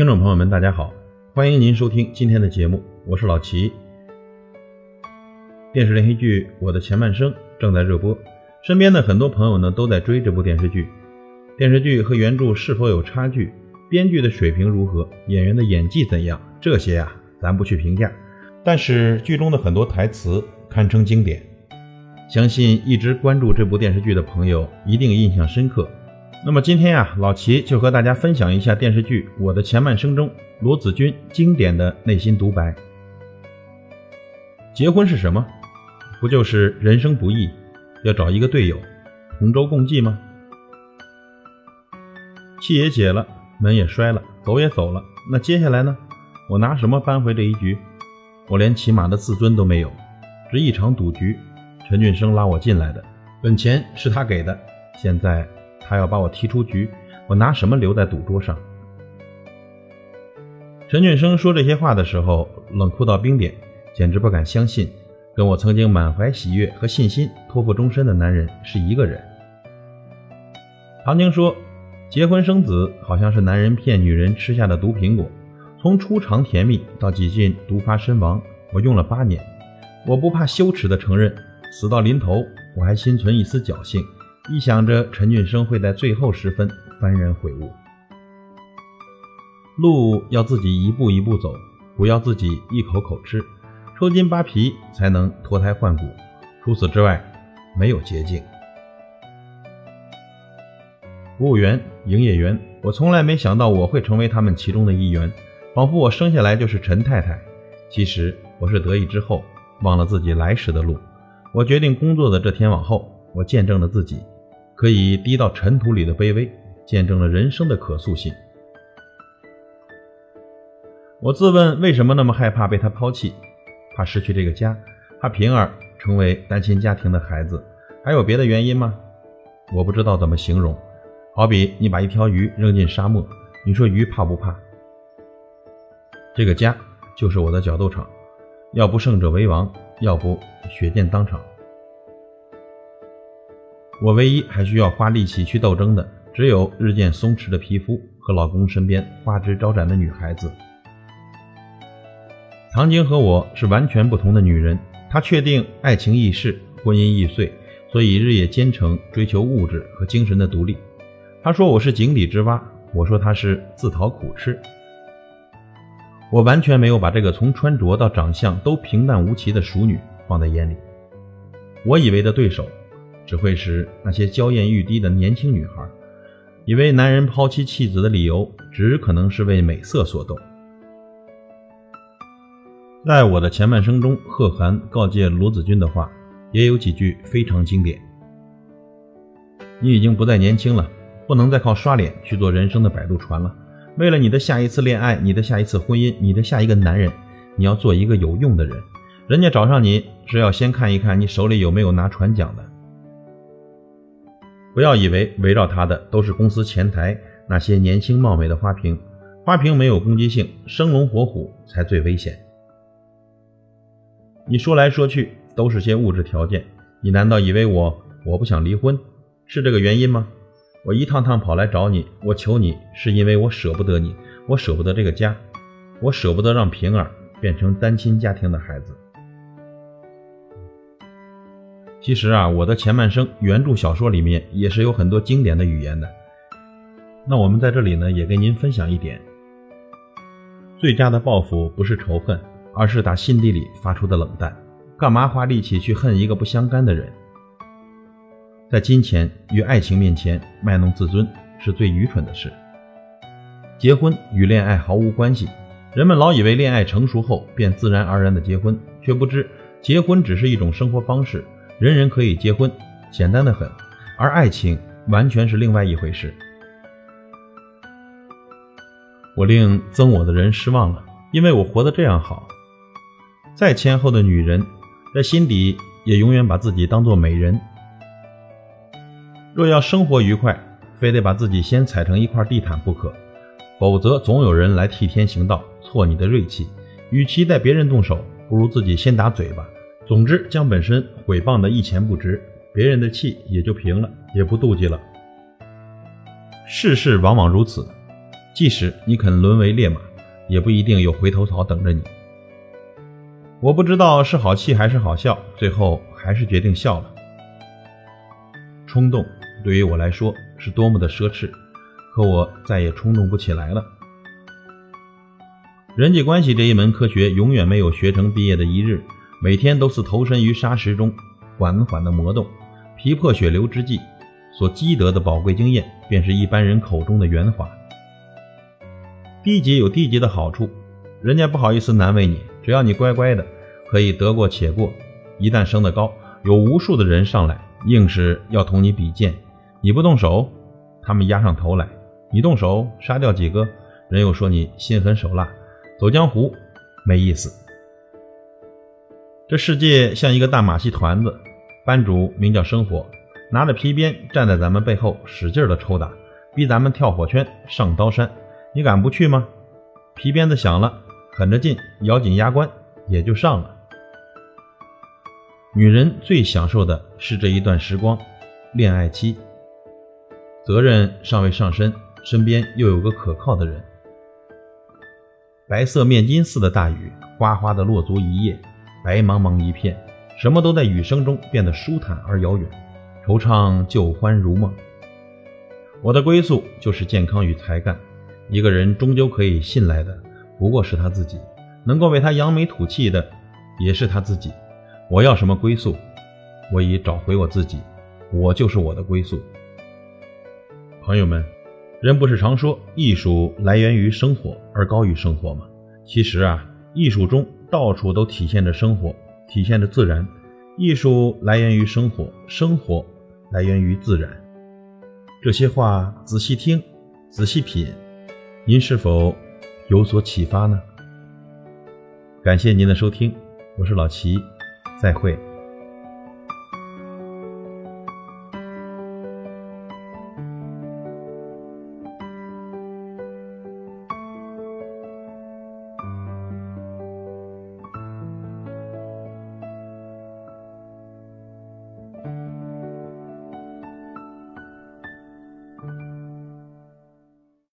听众朋友们，大家好，欢迎您收听今天的节目，我是老齐。电视连续剧《我的前半生》正在热播，身边的很多朋友呢都在追这部电视剧。电视剧和原著是否有差距？编剧的水平如何？演员的演技怎样？这些呀，咱不去评价。但是剧中的很多台词堪称经典，相信一直关注这部电视剧的朋友一定印象深刻。那么今天呀，老齐就和大家分享一下电视剧《我的前半生》中罗子君经典的内心独白：结婚是什么？不就是人生不易，要找一个队友，同舟共济吗？气也解了，门也摔了，走也走了，那接下来呢？我拿什么扳回这一局？我连起码的自尊都没有，只一场赌局，陈俊生拉我进来的，本钱是他给的，现在。他要把我踢出局，我拿什么留在赌桌上？陈俊生说这些话的时候，冷酷到冰点，简直不敢相信，跟我曾经满怀喜悦和信心托付终身的男人是一个人。唐晶说，结婚生子好像是男人骗女人吃下的毒苹果，从初尝甜蜜到几近毒发身亡，我用了八年。我不怕羞耻的承认，死到临头，我还心存一丝侥幸。一想着陈俊生会在最后时分幡然悔悟，路要自己一步一步走，不要自己一口口吃，抽筋扒皮才能脱胎换骨。除此之外，没有捷径。服务员、营业员，我从来没想到我会成为他们其中的一员，仿佛我生下来就是陈太太。其实我是得意之后，忘了自己来时的路。我决定工作的这天往后，我见证了自己。可以低到尘土里的卑微，见证了人生的可塑性。我自问为什么那么害怕被他抛弃，怕失去这个家，怕平儿成为单亲家庭的孩子，还有别的原因吗？我不知道怎么形容。好比你把一条鱼扔进沙漠，你说鱼怕不怕？这个家就是我的角斗场，要不胜者为王，要不血溅当场。我唯一还需要花力气去斗争的，只有日渐松弛的皮肤和老公身边花枝招展的女孩子。唐晶和我是完全不同的女人，她确定爱情易逝，婚姻易碎，所以日夜兼程追求物质和精神的独立。她说我是井底之蛙，我说她是自讨苦吃。我完全没有把这个从穿着到长相都平淡无奇的熟女放在眼里。我以为的对手。只会使那些娇艳欲滴的年轻女孩以为男人抛妻弃子的理由只可能是为美色所动。在我的前半生中，贺涵告诫罗子君的话也有几句非常经典：“你已经不再年轻了，不能再靠刷脸去做人生的摆渡船了。为了你的下一次恋爱，你的下一次婚姻，你的下一个男人，你要做一个有用的人。人家找上你是要先看一看你手里有没有拿船桨的。”不要以为围绕他的都是公司前台那些年轻貌美的花瓶，花瓶没有攻击性，生龙活虎才最危险。你说来说去都是些物质条件，你难道以为我我不想离婚是这个原因吗？我一趟趟跑来找你，我求你是因为我舍不得你，我舍不得这个家，我舍不得让平儿变成单亲家庭的孩子。其实啊，我的前半生原著小说里面也是有很多经典的语言的。那我们在这里呢，也跟您分享一点：最佳的报复不是仇恨，而是打心底里发出的冷淡。干嘛花力气去恨一个不相干的人？在金钱与爱情面前卖弄自尊是最愚蠢的事。结婚与恋爱毫无关系，人们老以为恋爱成熟后便自然而然的结婚，却不知结婚只是一种生活方式。人人可以结婚，简单的很，而爱情完全是另外一回事。我令憎我的人失望了，因为我活得这样好。再谦厚的女人，在心底也永远把自己当做美人。若要生活愉快，非得把自己先踩成一块地毯不可，否则总有人来替天行道，挫你的锐气。与其待别人动手，不如自己先打嘴巴。总之，将本身毁谤的一钱不值，别人的气也就平了，也不妒忌了。世事往往如此，即使你肯沦为烈马，也不一定有回头草等着你。我不知道是好气还是好笑，最后还是决定笑了。冲动对于我来说是多么的奢侈，可我再也冲动不起来了。人际关系这一门科学永远没有学成毕业的一日，每天都是投身于沙石中，缓缓的磨动，皮破血流之际，所积得的宝贵经验，便是一般人口中的圆滑。低级有低级的好处，人家不好意思难为你，只要你乖乖的，可以得过且过。一旦升得高，有无数的人上来，硬是要同你比剑，你不动手，他们压上头来；你动手，杀掉几个人又说你心狠手辣。走江湖没意思。这世界像一个大马戏团子，班主名叫生活，拿着皮鞭站在咱们背后，使劲的抽打，逼咱们跳火圈、上刀山。你敢不去吗？皮鞭子响了，狠着劲，咬紧牙关，也就上了。女人最享受的是这一段时光，恋爱期，责任尚未上身，身边又有个可靠的人。白色面巾似的大雨，哗哗的落足一夜，白茫茫一片，什么都在雨声中变得舒坦而遥远，惆怅旧欢如梦。我的归宿就是健康与才干。一个人终究可以信赖的，不过是他自己；能够为他扬眉吐气的，也是他自己。我要什么归宿？我已找回我自己，我就是我的归宿。朋友们。人不是常说艺术来源于生活而高于生活吗？其实啊，艺术中到处都体现着生活，体现着自然。艺术来源于生活，生活来源于自然。这些话仔细听，仔细品，您是否有所启发呢？感谢您的收听，我是老齐，再会。